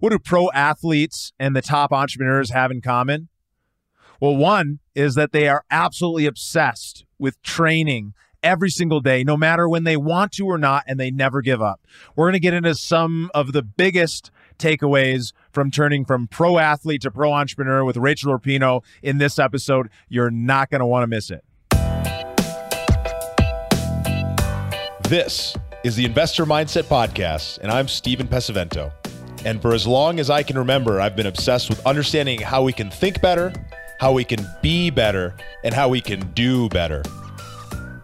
What do pro athletes and the top entrepreneurs have in common? Well, one is that they are absolutely obsessed with training every single day, no matter when they want to or not, and they never give up. We're going to get into some of the biggest takeaways from turning from pro athlete to pro entrepreneur with Rachael Rapinoe in this episode. You're not going to want to miss it. This is the Investor Mindset Podcast, and I'm Stephen Pesavento. And for as long as I can remember, I've been obsessed with understanding how we can think better, how we can be better, and how we can do better.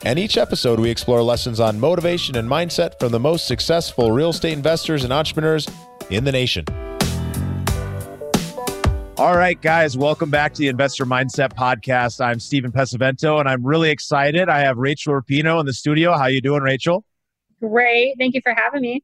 And each episode, we explore lessons on motivation and mindset from the most successful real estate investors and entrepreneurs in the nation. All right, guys, welcome back to the Investor Mindset Podcast. I'm Stephen Pesavento, and I'm really excited. I have Rachael Rapinoe in the studio. How you doing, Rachael? Great. Thank you for having me.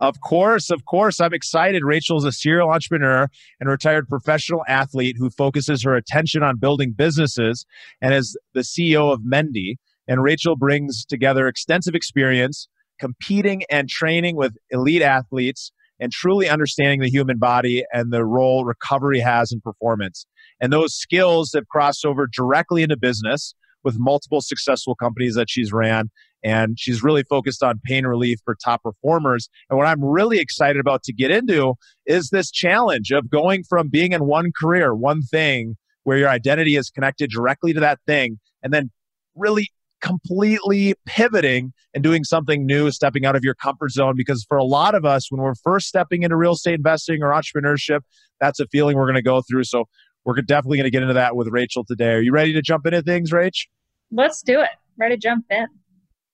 Of course, of course. I'm excited. Rachael is a serial entrepreneur and retired professional athlete who focuses her attention on building businesses and is the CEO of Mendi. And Rachael brings together extensive experience competing and training with elite athletes and truly understanding the human body and the role recovery has in performance. And those skills have crossed over directly into business with multiple successful companies that she's ran and she's really focused on pain relief for top performers. And what I'm really excited about to get into is this challenge of going from being in one career, one thing, where your identity is connected directly to that thing, and then really completely pivoting and doing something new, stepping out of your comfort zone. Because for a lot of us, when we're first stepping into real estate investing or entrepreneurship, that's a feeling we're going to go through. So we're definitely going to get into that with Rachael today. Are you ready to jump into things, Rach? Let's do it. Ready to jump in.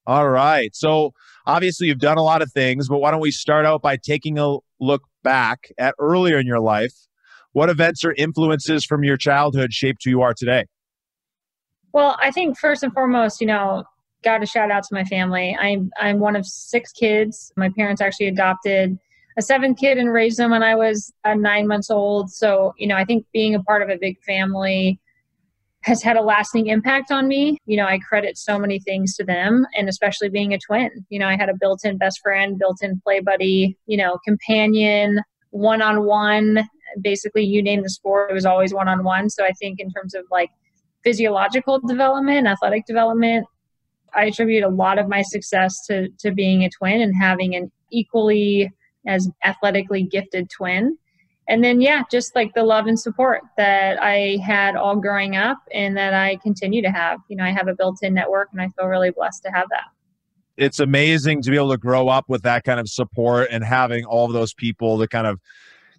All right. So obviously you've done a lot of things, but why don't we start out by taking a look back at earlier in your life? What events or influences from your childhood shaped who you are today? Well, I think first and foremost, you know, got to shout out to my family. I'm I'm one of six kids. My parents actually adopted a seventh kid and raised them when I was uh, nine months old. So, you know, I think being a part of a big family has had a lasting impact on me. You know, I credit so many things to them, and especially being a twin. You know, I had a built in best friend, built in play buddy, you know, companion, one on one. Basically, you name the sport, it was always one on one. So I think, in terms of like physiological development, athletic development, I attribute a lot of my success to, to being a twin and having an equally as athletically gifted twin and then yeah just like the love and support that i had all growing up and that i continue to have you know i have a built-in network and i feel really blessed to have that it's amazing to be able to grow up with that kind of support and having all those people to kind of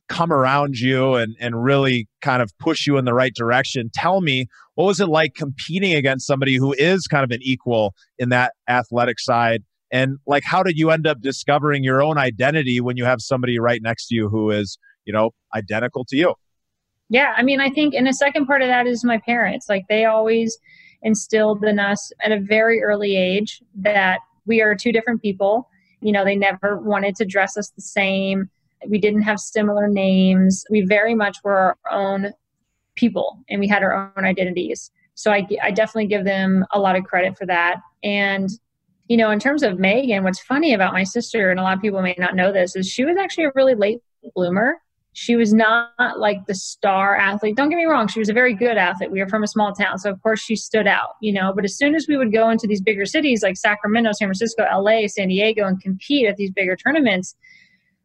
come around you and, and really kind of push you in the right direction. Tell me, what was it like competing against somebody who is kind of an equal in that athletic side? And like, how did you end up discovering your own identity when you have somebody right next to you who is you know, identical to you. Yeah, I mean, I think, and the second part of that is my parents. Like, they always instilled in us at a very early age that we are two different people. You know, they never wanted to dress us the same. We didn't have similar names. We very much were our own people and we had our own identities. So I, I definitely give them a lot of credit for that. And, you know, in terms of Megan, what's funny about my sister, and a lot of people may not know this, is she was actually a really late bloomer she was not like the star athlete. Don't get me wrong, she was a very good athlete. We were from a small town, so of course she stood out, you know. But as soon as we would go into these bigger cities like Sacramento, San Francisco, LA, San Diego, and compete at these bigger tournaments,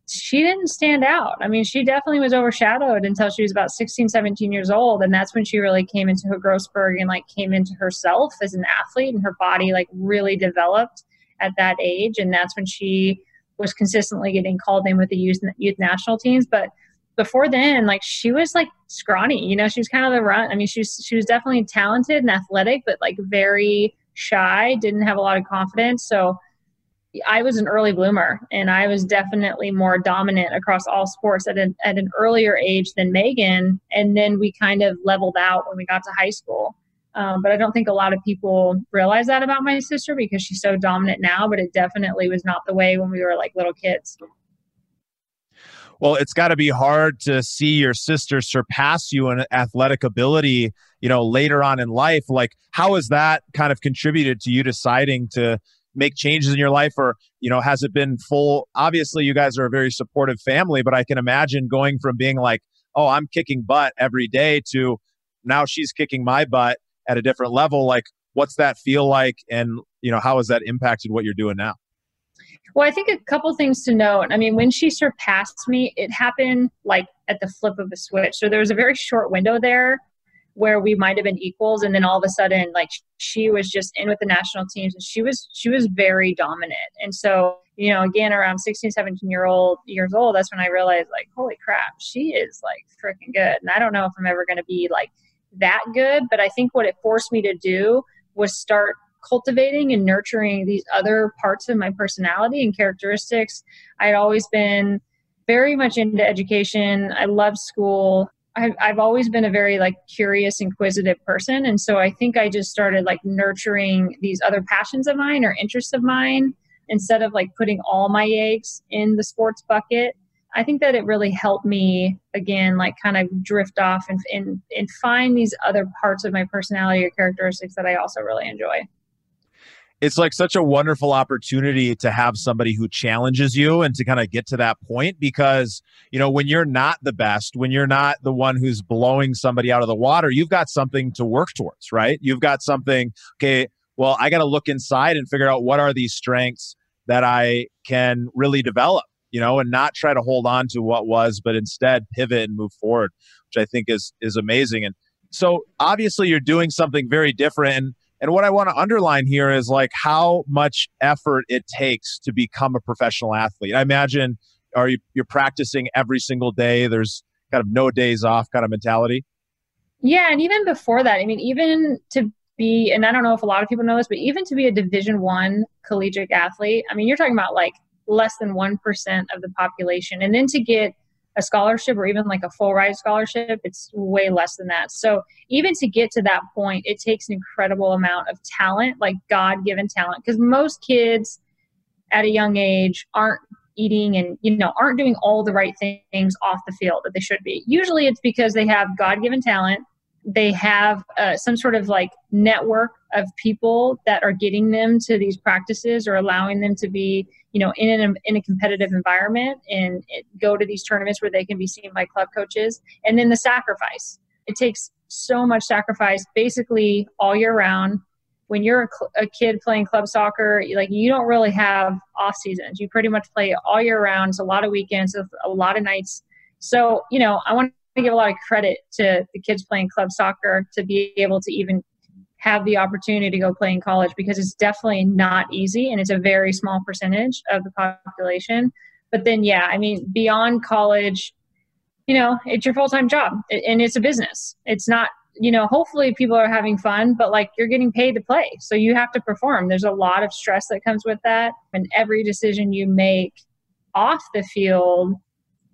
she didn't stand out. I mean, she definitely was overshadowed until she was about 16, 17 years old. And that's when she really came into her Grossberg and like came into herself as an athlete and her body like really developed at that age. And that's when she was consistently getting called in with the youth, youth national teams. But before then, like she was like scrawny, you know, she was kind of the run. I mean, she was, she was definitely talented and athletic, but like very shy, didn't have a lot of confidence. So I was an early bloomer and I was definitely more dominant across all sports at an, at an earlier age than Megan. And then we kind of leveled out when we got to high school. Um, but I don't think a lot of people realize that about my sister because she's so dominant now, but it definitely was not the way when we were like little kids well, it's got to be hard to see your sister surpass you in athletic ability, you know, later on in life. Like, how has that kind of contributed to you deciding to make changes in your life? Or you know has it been full? Obviously you guys are a very supportive family but i can imagine going from being like oh i'm kicking butt every day to now she's kicking my butt at a different level. Like what's that feel like? And you know how has that impacted what you're doing now well i think a couple things to note. I mean when she surpassed me it happened like at the flip of a switch. So there was a very short window there where we might have been equals and then all of a sudden like she was just in with the national teams and she was she was very dominant. And so you know again around 16 17 year old years old that's when i realized like holy crap she is like freaking good. And i don't know if i'm ever going to be like that good but i think what it forced me to do was start cultivating and nurturing these other parts of my personality and characteristics. I'd always been very much into education. I loved school. I've, I've always been a very like curious inquisitive person and so i think i just started like nurturing these other passions of mine or interests of mine instead of like putting all my eggs in the sports bucket. I think that it really helped me again like kind of drift off and, and, and find these other parts of my personality or characteristics that i also really enjoy it's like such a wonderful opportunity to have somebody who challenges you and to kind of get to that point because you know when you're not the best when you're not the one who's blowing somebody out of the water you've got something to work towards right? You've got something okay well i got to look inside and figure out what are these strengths that i can really develop you know and not try to hold on to what was but instead pivot and move forward which i think is is amazing. And so obviously you're doing something very different and and what I want to underline here is like how much effort it takes to become a professional athlete. I imagine are you you're practicing every single day. There's kind of no days off kind of mentality. Yeah, and even before that, I mean, even to be, and I don't know if a lot of people know this, but even to be a Division One collegiate athlete, I mean, you're talking about like less than one percent of the population, and then to get a scholarship or even like a full ride scholarship, it's way less than that. So even to get to that point, it takes an incredible amount of talent, like God given talent, because most kids at a young age aren't eating and you know aren't doing all the right things off the field that they should be usually it's because they have god-given talent they have uh, some sort of like network of people that are getting them to these practices or allowing them to be you know in a, in a competitive environment and go to these tournaments where they can be seen by club coaches. And then the sacrifice. It takes so much sacrifice basically all year round. When you're a, cl- a kid playing club soccer like you don't really have off seasons. You pretty much play all year round. It's a lot of weekends a lot of nights. So you know i want to give a lot of credit to the kids playing club soccer to be able to even have the opportunity to go play in college because it's definitely not easy and it's a very small percentage of the population. But then, yeah, I mean, beyond college, you know, it's your full time job and it's a business. It's not, you know, hopefully people are having fun, but like you're getting paid to play. So you have to perform. There's a lot of stress that comes with that. And every decision you make off the field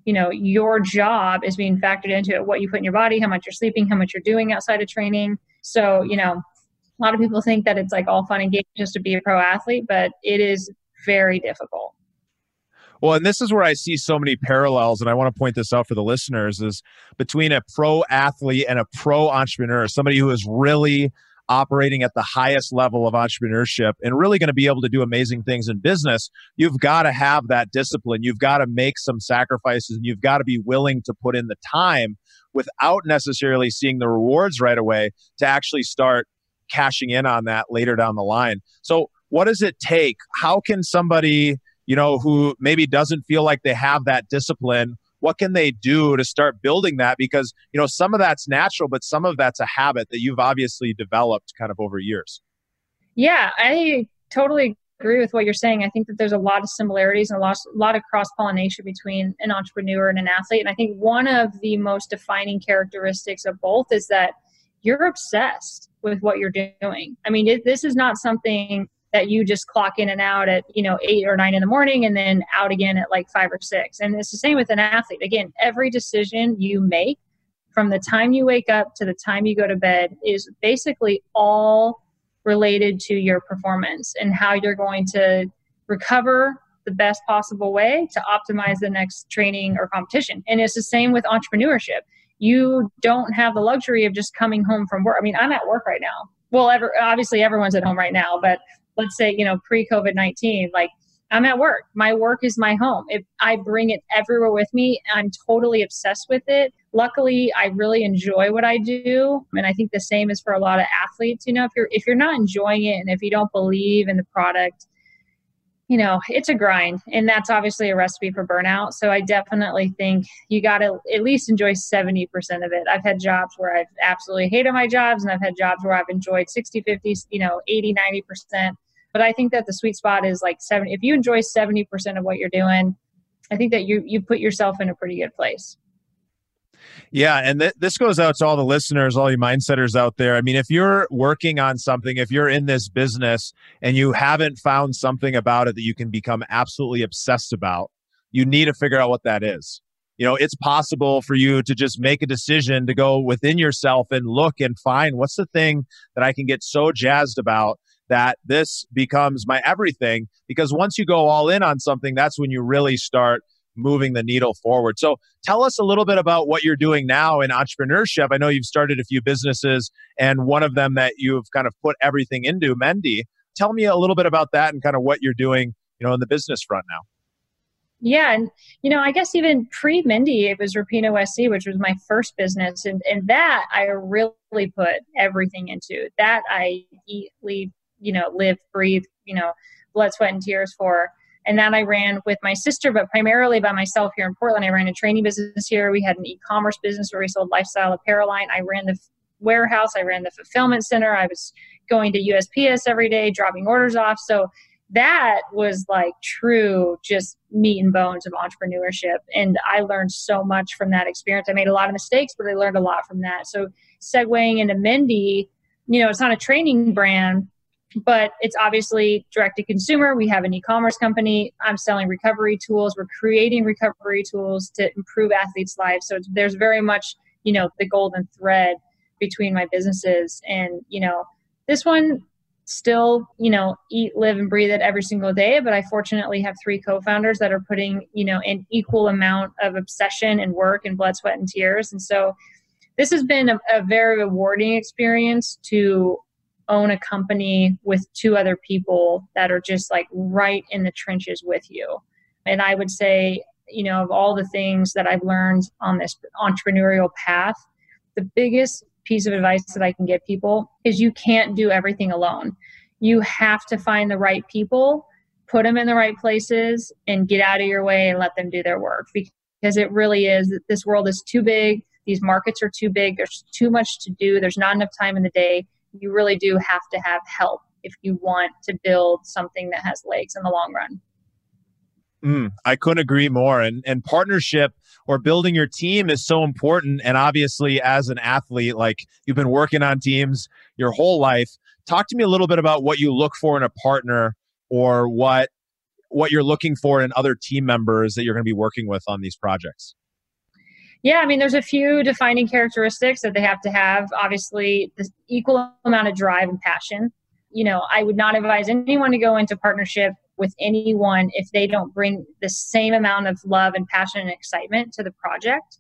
you know your job is being factored into it what you put in your body how much you're sleeping how much you're doing outside of training. So you know a lot of people think that it's like all fun and games just to be a pro athlete but it is very difficult. Well, and this is where I see so many parallels, and I want to point this out for the listeners: is between a pro athlete and a pro entrepreneur, somebody who is really operating at the highest level of entrepreneurship and really going to be able to do amazing things in business, you've got to have that discipline. You've got to make some sacrifices and you've got to be willing to put in the time without necessarily seeing the rewards right away to actually start cashing in on that later down the line. So, what does it take? How can somebody, you know, who maybe doesn't feel like they have that discipline what can they do to start building that? Because you know some of that's natural but some of that's a habit that you've obviously developed kind of over years. Yeah i totally agree with what you're saying. I think that there's a lot of similarities and a lot, a lot of cross pollination between an entrepreneur and an athlete. And i think one of the most defining characteristics of both is that you're obsessed with what you're doing. I mean it, this is not something that you just clock in and out at you know eight or nine in the morning and then out again at like five or six. And it's the same with an athlete. Again every decision you make from the time you wake up to the time you go to bed is basically all related to your performance and how you're going to recover the best possible way to optimize the next training or competition. And it's the same with entrepreneurship. You don't have the luxury of just coming home from work. I mean i'm at work right now. Well ever, obviously everyone's at home right now but let's say, you know, pre COVID 19, like I'm at work. My work is my home. If I bring it everywhere with me, I'm totally obsessed with it. Luckily, I really enjoy what I do, and I think the same is for a lot of athletes. You know, if you're if you're not enjoying it and if you don't believe in the product, you know, it's a grind, and that's obviously a recipe for burnout. So I definitely think you got to at least enjoy 70% of it. I've had jobs where I've absolutely hated my jobs, and I've had jobs where I've enjoyed 60, 50, you know, 80, 90%. But I think that the sweet spot is like seven. If you enjoy seventy percent of what you're doing, I think that you you put yourself in a pretty good place. Yeah, and th- this goes out to all the listeners, all you mindsetters out there. I mean, if you're working on something, if you're in this business and you haven't found something about it that you can become absolutely obsessed about, you need to figure out what that is. You know, it's possible for you to just make a decision to go within yourself and look and find what's the thing that I can get so jazzed about that this becomes my everything because once you go all in on something, that's when you really start moving the needle forward. So tell us a little bit about what you're doing now in entrepreneurship. I know you've started a few businesses and one of them that you've kind of put everything into, Mendi. Tell me a little bit about that and kind of what you're doing, you know, in the business front now. Yeah, and you know, I guess even pre Mendi, it was Rapinoe SC, which was my first business, and and that I really put everything into. That I eat, leave, you know, live, breathe, you know, blood, sweat, and tears for. And that I ran with my sister, but primarily by myself here in Portland. I ran a training business here. We had an e commerce business where we sold lifestyle apparel line. I ran the warehouse, I ran the fulfillment center. I was going to USPS every day, dropping orders off. So that was like true, just meat and bones of entrepreneurship. And I learned so much from that experience. I made a lot of mistakes, but I learned a lot from that. So segueing into Mendi, you know, it's not a training brand, but it's obviously direct to consumer. We have an e commerce company. I'm selling recovery tools. We're creating recovery tools to improve athletes' lives. So there's very much, you know, the golden thread between my businesses. And, you know, this one still, you know, eat, live, and breathe it every single day. But I fortunately have three co founders that are putting, you know, an equal amount of obsession and work and blood, sweat, and tears. And so this has been a, a very rewarding experience to own a company with two other people that are just like right in the trenches with you. And I would say, you know, of all the things that I've learned on this entrepreneurial path, the biggest piece of advice that I can give people is you can't do everything alone. You have to find the right people, put them in the right places, and get out of your way and let them do their work because it really is this world is too big. These markets are too big. There's too much to do. There's not enough time in the day you really do have to have help if you want to build something that has legs in the long run. Mm, I couldn't agree more. And and partnership or building your team is so important. And obviously, as an athlete, like you've been working on teams your whole life. Talk to me a little bit about what you look for in a partner, or what what you're looking for in other team members that you're going to be working with on these projects. Yeah, I mean, there's a few defining characteristics that they have to have. Obviously, the equal amount of drive and passion. You know, I would not advise anyone to go into partnership with anyone if they don't bring the same amount of love and passion and excitement to the project.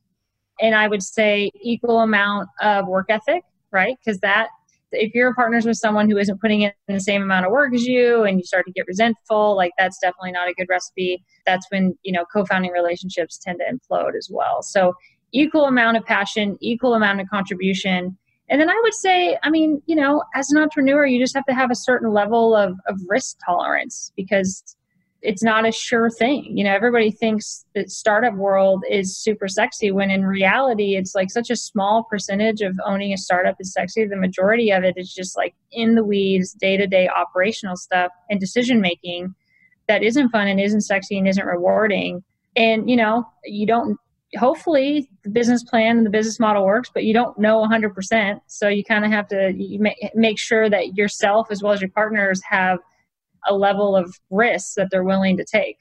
And I would say equal amount of work ethic, right? Because that if you're partners with someone who isn't putting in the same amount of work as you and you start to get resentful like that's definitely not a good recipe that's when you know co-founding relationships tend to implode as well so equal amount of passion, equal amount of contribution. And then I would say, I mean, you know, as an entrepreneur, you just have to have a certain level of, of risk tolerance because it's not a sure thing. You know, everybody thinks that startup world is super sexy when in reality it's like such a small percentage of owning a startup is sexy. The majority of it is just like in the weeds, day-to-day operational stuff and decision making that isn't fun and isn't sexy and isn't rewarding. And you know, you don't hopefully the business plan and the business model works but you don't know 100% so you kind of have to make sure that yourself as well as your partners have a level of risk that they're willing to take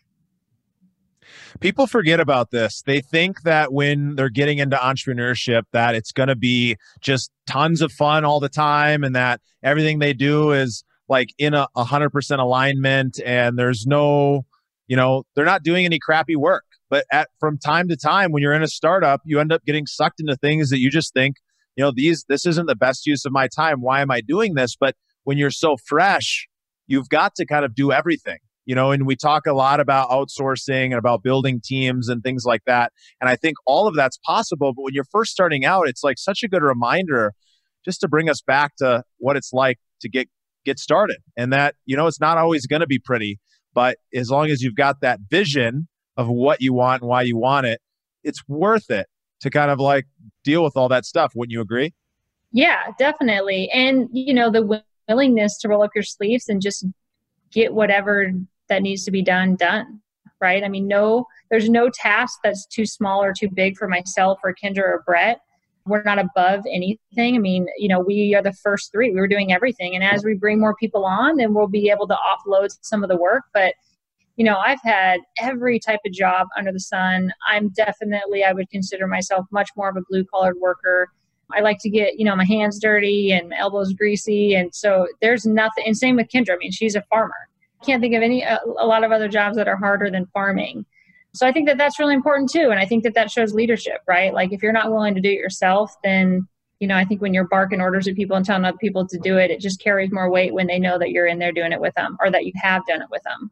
people forget about this they think that when they're getting into entrepreneurship that it's going to be just tons of fun all the time and that everything they do is like in a 100% alignment and there's no you know they're not doing any crappy work but at from time to time, when you're in a startup, you end up getting sucked into things that you just think, you know, these this isn't the best use of my time. Why am I doing this? But when you're so fresh, you've got to kind of do everything you know and we talk a lot about outsourcing and about building teams and things like that and i think all of that's possible but when you're first starting out it's like such a good reminder just to bring us back to what it's like to get get started and that you know it's not always going to be pretty but as long as you've got that vision of what you want and why you want it it's worth it to kind of like deal with all that stuff. Wouldn't you agree? Yeah definitely and you know the willingness to roll up your sleeves and just get whatever that needs to be done done right? I mean no there's no task that's too small or too big for myself or kendra or brett. We're not above anything. I mean you know we are the first three. We were doing everything. And as we bring more people on then we'll be able to offload some of the work. But you know i've had every type of job under the sun. I'm definitely i would consider myself much more of a blue collar worker I like to get, you know, my hands dirty and elbows greasy. And so there's nothing, and same with Kendra. I mean, she's a farmer can't think of any a, a lot of other jobs that are harder than farming. So I think that that's really important too, and I think that that shows leadership, right? Like if you're not willing to do it yourself, then you know I think when you're barking orders at people and telling other people to do it, it just carries more weight when they know that you're in there doing it with them or that you have done it with them.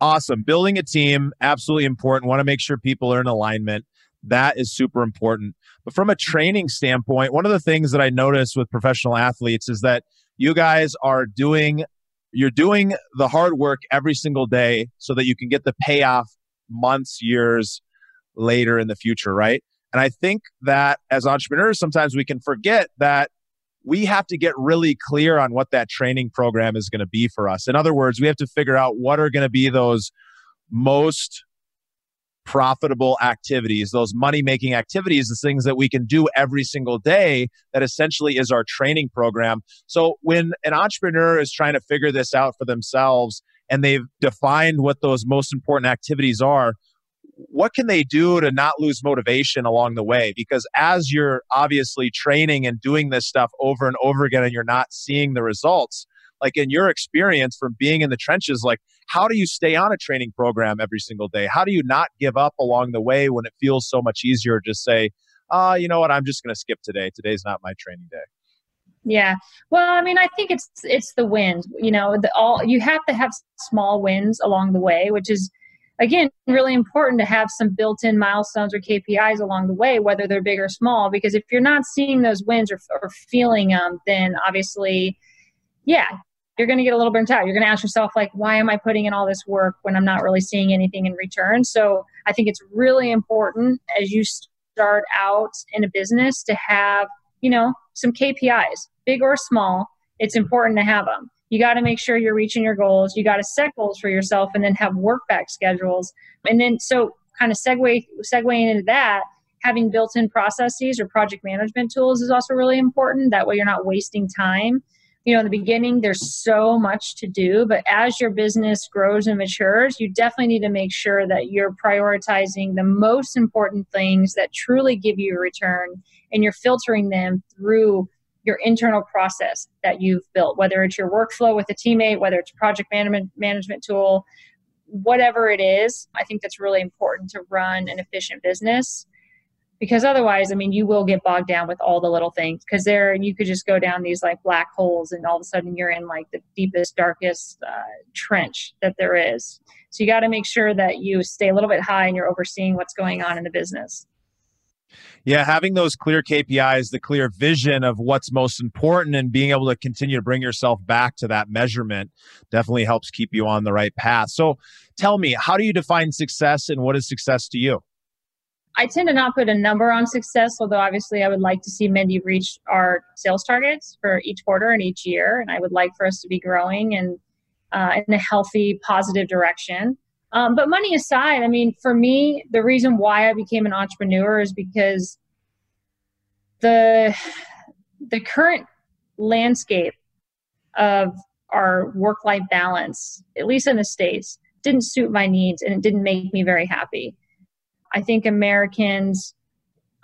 Awesome. Building a team, absolutely important. Want to make sure people are in alignment. That is super important. But from a mm-hmm. training standpoint, one of the things that I notice with professional athletes is that you guys are doing you're doing the hard work every single day so that you can get the payoff months, years later in the future, right? And I think that as entrepreneurs, sometimes we can forget that we have to get really clear on what that training program is going to be for us. In other words, we have to figure out what are going to be those most profitable activities, those money making activities, the things that we can do every single day that essentially is our training program. So when an entrepreneur is trying to figure this out for themselves and they've defined what those most important activities are, what can they do to not lose motivation along the way? Because as you're obviously training and doing this stuff over and over again and you're not seeing the results, like in your experience from being in the trenches like how do you stay on a training program every single day? How do you not give up along the way when it feels so much easier to say uh, you know what? I'm just going to skip today. Today's not my training day. Yeah. Well i mean i think it's it's the wins you know the all you have to have small wins along the way which is again really important to have some built-in milestones or kpis along the way whether they're big or small because if you're not seeing those wins or, or feeling them then obviously yeah you're going to get a little burnt out. You're going to ask yourself, like, why am I putting in all this work when I'm not really seeing anything in return? So I think it's really important as you start out in a business to have, you know, some KPIs, big or small. It's important to have them. You got to make sure you're reaching your goals. You got to set goals for yourself and then have work back schedules. And then, so kind of segue, segueing into that, having built in processes or project management tools is also really important. That way you're not wasting time you know in the beginning there's so much to do but as your business grows and matures you definitely need to make sure that you're prioritizing the most important things that truly give you a return and you're filtering them through your internal process that you've built whether it's your workflow with a teammate whether it's a project management management tool whatever it is i think that's really important to run an efficient business because otherwise i mean you will get bogged down with all the little things because there you could just go down these like black holes and all of a sudden you're in like the deepest darkest uh, trench that there is so you got to make sure that you stay a little bit high and you're overseeing what's going on in the business yeah, having those clear KPIs, the clear vision of what's most important, and being able to continue to bring yourself back to that measurement definitely helps keep you on the right path. So, tell me, how do you define success and what is success to you? I tend to not put a number on success, although obviously I would like to see Mendi reach our sales targets for each quarter and each year. And I would like for us to be growing and uh, in a healthy, positive direction. Um, but money aside, I mean, for me, the reason why I became an entrepreneur is because the the current landscape of our work life balance, at least in the states, didn't suit my needs and it didn't make me very happy. I think Americans,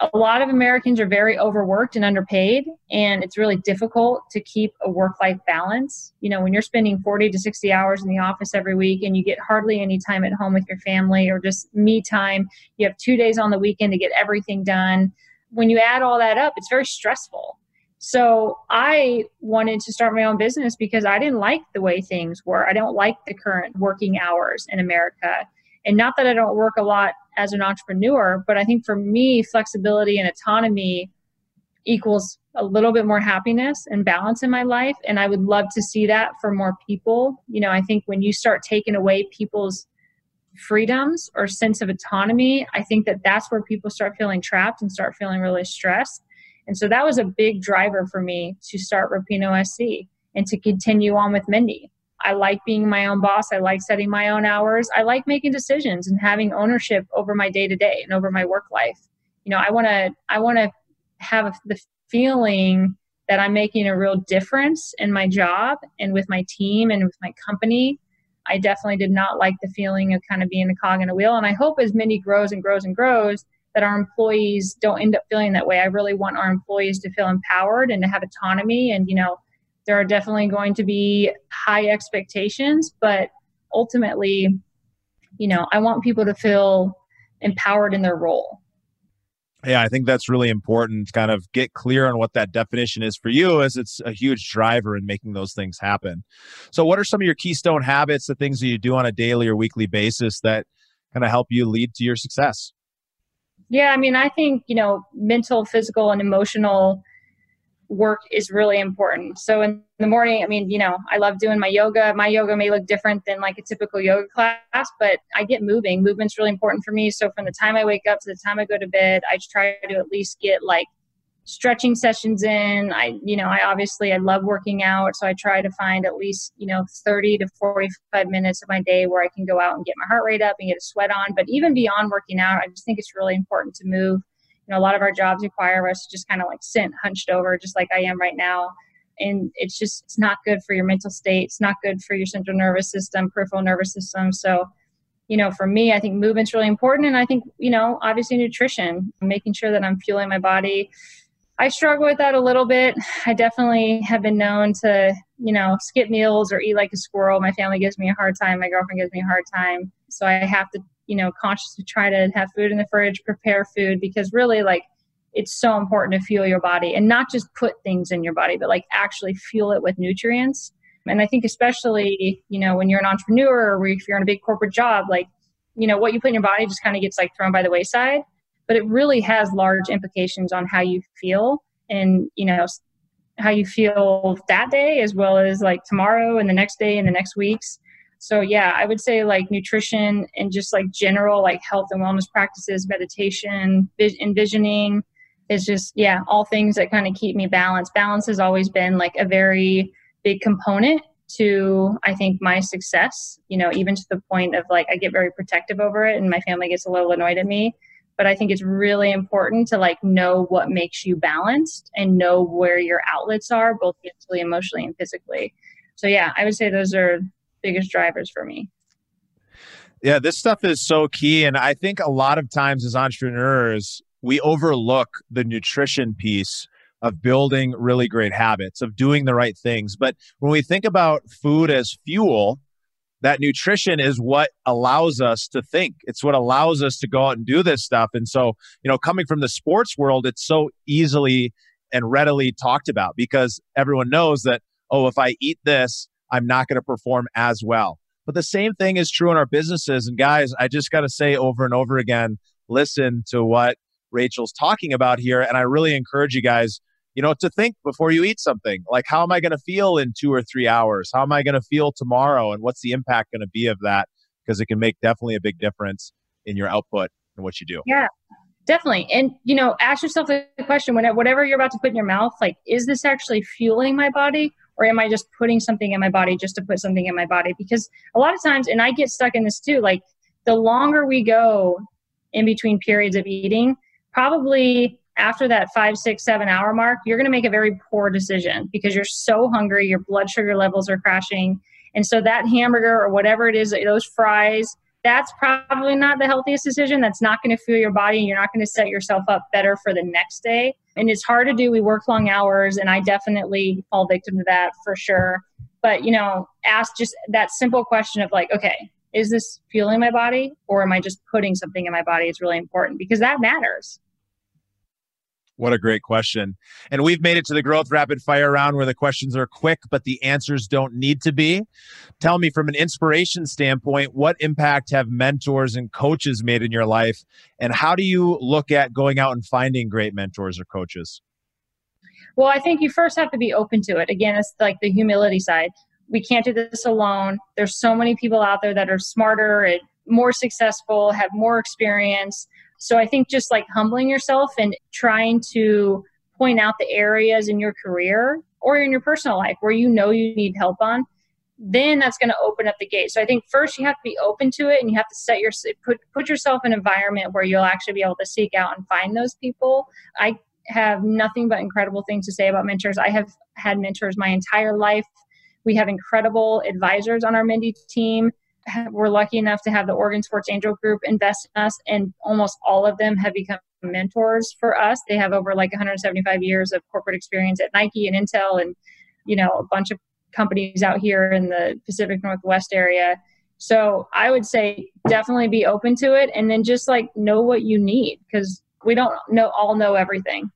a lot of Americans are very overworked and underpaid, and it's really difficult to keep a work life balance. You know, when you're spending 40 to 60 hours in the office every week and you get hardly any time at home with your family or just me time, you have two days on the weekend to get everything done. When you add all that up, it's very stressful. So I wanted to start my own business because I didn't like the way things were. I don't like the current working hours in America. And not that I don't work a lot as an entrepreneur, but I think for me, flexibility and autonomy equals a little bit more happiness and balance in my life. And I would love to see that for more people. You know, I think when you start taking away people's freedoms or sense of autonomy, I think that that's where people start feeling trapped and start feeling really stressed. And so that was a big driver for me to start Rapinoe SC and to continue on with Mendi. I like being my own boss. I like setting my own hours. I like making decisions and having ownership over my day to day and over my work life. You know, I want to I want to have the feeling that I'm making a real difference in my job and with my team and with my company. I definitely did not like the feeling of kind of being a cog in a wheel. And I hope as Mendi grows and grows and grows, that our employees don't end up feeling that way. I really want our employees to feel empowered and to have autonomy. And, you know, there are definitely going to be high expectations, but ultimately, you know, I want people to feel empowered in their role. Yeah, I think that's really important. Kind of get clear on what that definition is for you, as it's a huge driver in making those things happen. So, what are some of your keystone habits, the things that you do on a daily or weekly basis that kind of help you lead to your success? Yeah, I mean, I think, you know, mental, physical, and emotional work is really important. So in the morning, I mean, you know, I love doing my yoga. My yoga may look different than like a typical yoga class, but I get moving. Movement's really important for me. So from the time I wake up to the time I go to bed, I try to at least get like stretching sessions in i you know i obviously i love working out so i try to find at least you know 30 to 45 minutes of my day where i can go out and get my heart rate up and get a sweat on but even beyond working out i just think it's really important to move you know a lot of our jobs require us to just kind of like sit hunched over just like i am right now and it's just it's not good for your mental state it's not good for your central nervous system peripheral nervous system so you know, for me, I think movement's really important. And I think, you know, obviously nutrition, making sure that I'm fueling my body I struggle with that a little bit. I definitely have been known to, you know, skip meals or eat like a squirrel. My family gives me a hard time. My girlfriend gives me a hard time. So I have to, you know, consciously try to have food in the fridge, prepare food because really, like, it's so important to fuel your body and not just put things in your body, but like actually fuel it with nutrients. And I think, especially, you know, when you're an entrepreneur or if you're in a big corporate job, like, you know, what you put in your body just kind of gets like thrown by the wayside but it really has large implications on how you feel and you know how you feel that day as well as like tomorrow and the next day and the next weeks so yeah i would say like nutrition and just like general like health and wellness practices meditation envisioning is just yeah all things that kind of keep me balanced balance has always been like a very big component to i think my success you know even to the point of like i get very protective over it and my family gets a little annoyed at me but I think it's really important to like know what makes you balanced and know where your outlets are, both mentally, emotionally, and physically. So yeah, I would say those are biggest drivers for me. Yeah, this stuff is so key. And I think a lot of times as entrepreneurs, we overlook the nutrition piece of building really great habits, of doing the right things. But when we think about food as fuel, that nutrition is what allows us to think. It's what allows us to go out and do this stuff. And so, you know, coming from the sports world, it's so easily and readily talked about because everyone knows that, oh, if I eat this, I'm not going to perform as well. But the same thing is true in our businesses. And guys, I just got to say over and over again listen to what Rachael's talking about here. And I really encourage you guys you know, to think before you eat something. Like, how am I going to feel in two or three hours? How am I going to feel tomorrow? And what's the impact going to be of that? Because it can make definitely a big difference in your output and what you do. Yeah, definitely. And, you know, ask yourself the question when whatever you're about to put in your mouth, like, is this actually fueling my body? Or am I just putting something in my body just to put something in my body? Because a lot of times, and I get stuck in this too, like, the longer we go in between periods of eating, probably after that five, six, seven hour mark, you're going to make a very poor decision because you're so hungry, your blood sugar levels are crashing. And so that hamburger or whatever it is, those fries, that's probably not the healthiest decision. That's not going to fuel your body. And you're not going to set yourself up better for the next day. And it's hard to do. We work long hours, and I definitely fall victim to that for sure. But, you know, ask just that simple question of like, okay, is this fueling my body or am I just putting something in my body? It's really important because that matters. What a great question. And we've made it to the growth rapid fire round where the questions are quick, but the answers don't need to be. Tell me, from an inspiration standpoint, what impact have mentors and coaches made in your life? And how do you look at going out and finding great mentors or coaches? Well, I think you first have to be open to it. Again, it's like the humility side. We can't do this alone. There's so many people out there that are smarter and more successful, have more experience so I think just like humbling yourself and trying to point out the areas in your career or in your personal life where you know you need help on, then that's going to open up the gate. So I think first you have to be open to it and you have to set your put put yourself in an environment where you'll actually be able to seek out and find those people. I have nothing but incredible things to say about mentors. I have had mentors my entire life. We have incredible advisors on our Mendi team we're lucky enough to have the Oregon Sports Angel Group invest in us, and almost all of them have become mentors for us. They have over like 175 years of corporate experience at Nike and Intel, and you know a bunch of companies out here in the Pacific Northwest area. So I would say definitely be open to it, and then just like know what you need because we don't know all know everything.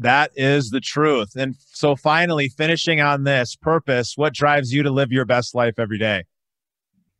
That is the truth. And so, finally, finishing on this purpose, what drives you to live your best life every day?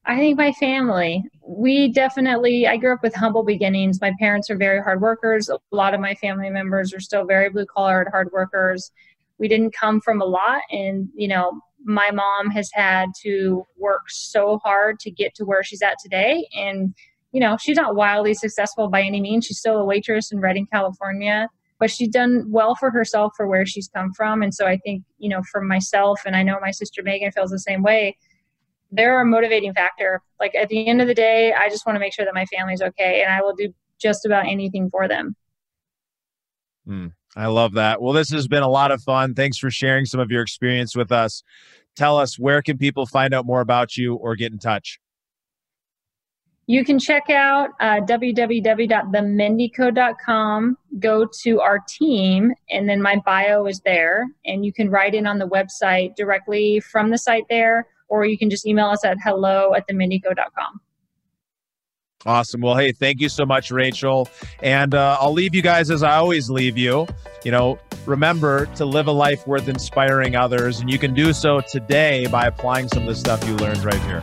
I think my family. We definitely, I grew up with humble beginnings. My parents are very hard workers. A lot of my family members are still very blue collared hard workers. We didn't come from a lot. And, you know, my mom has had to work so hard to get to where she's at today. And, you know, she's not wildly successful by any means. She's still a waitress in Redding, California but she's done well for herself for where she's come from. And so I think, you know, for myself, and I know my sister Megan feels the same way, they're a motivating factor. Like at the end of the day, I just want to make sure that my family's okay and I will do just about anything for them. Mm, I love that. Well, this has been a lot of fun. Thanks for sharing some of your experience with us. Tell us where can people find out more about you or get in touch? You can check out uh, www.themendico.com, go to our team, and then my bio is there. And you can write in on the website directly from the site there, or you can just email us at hello at themendico.com. Awesome. Well, hey, thank you so much, Rachael. And uh, I'll leave you guys as I always leave you. You know, remember to live a life worth inspiring others. And you can do so today by applying some of the stuff you learned right here.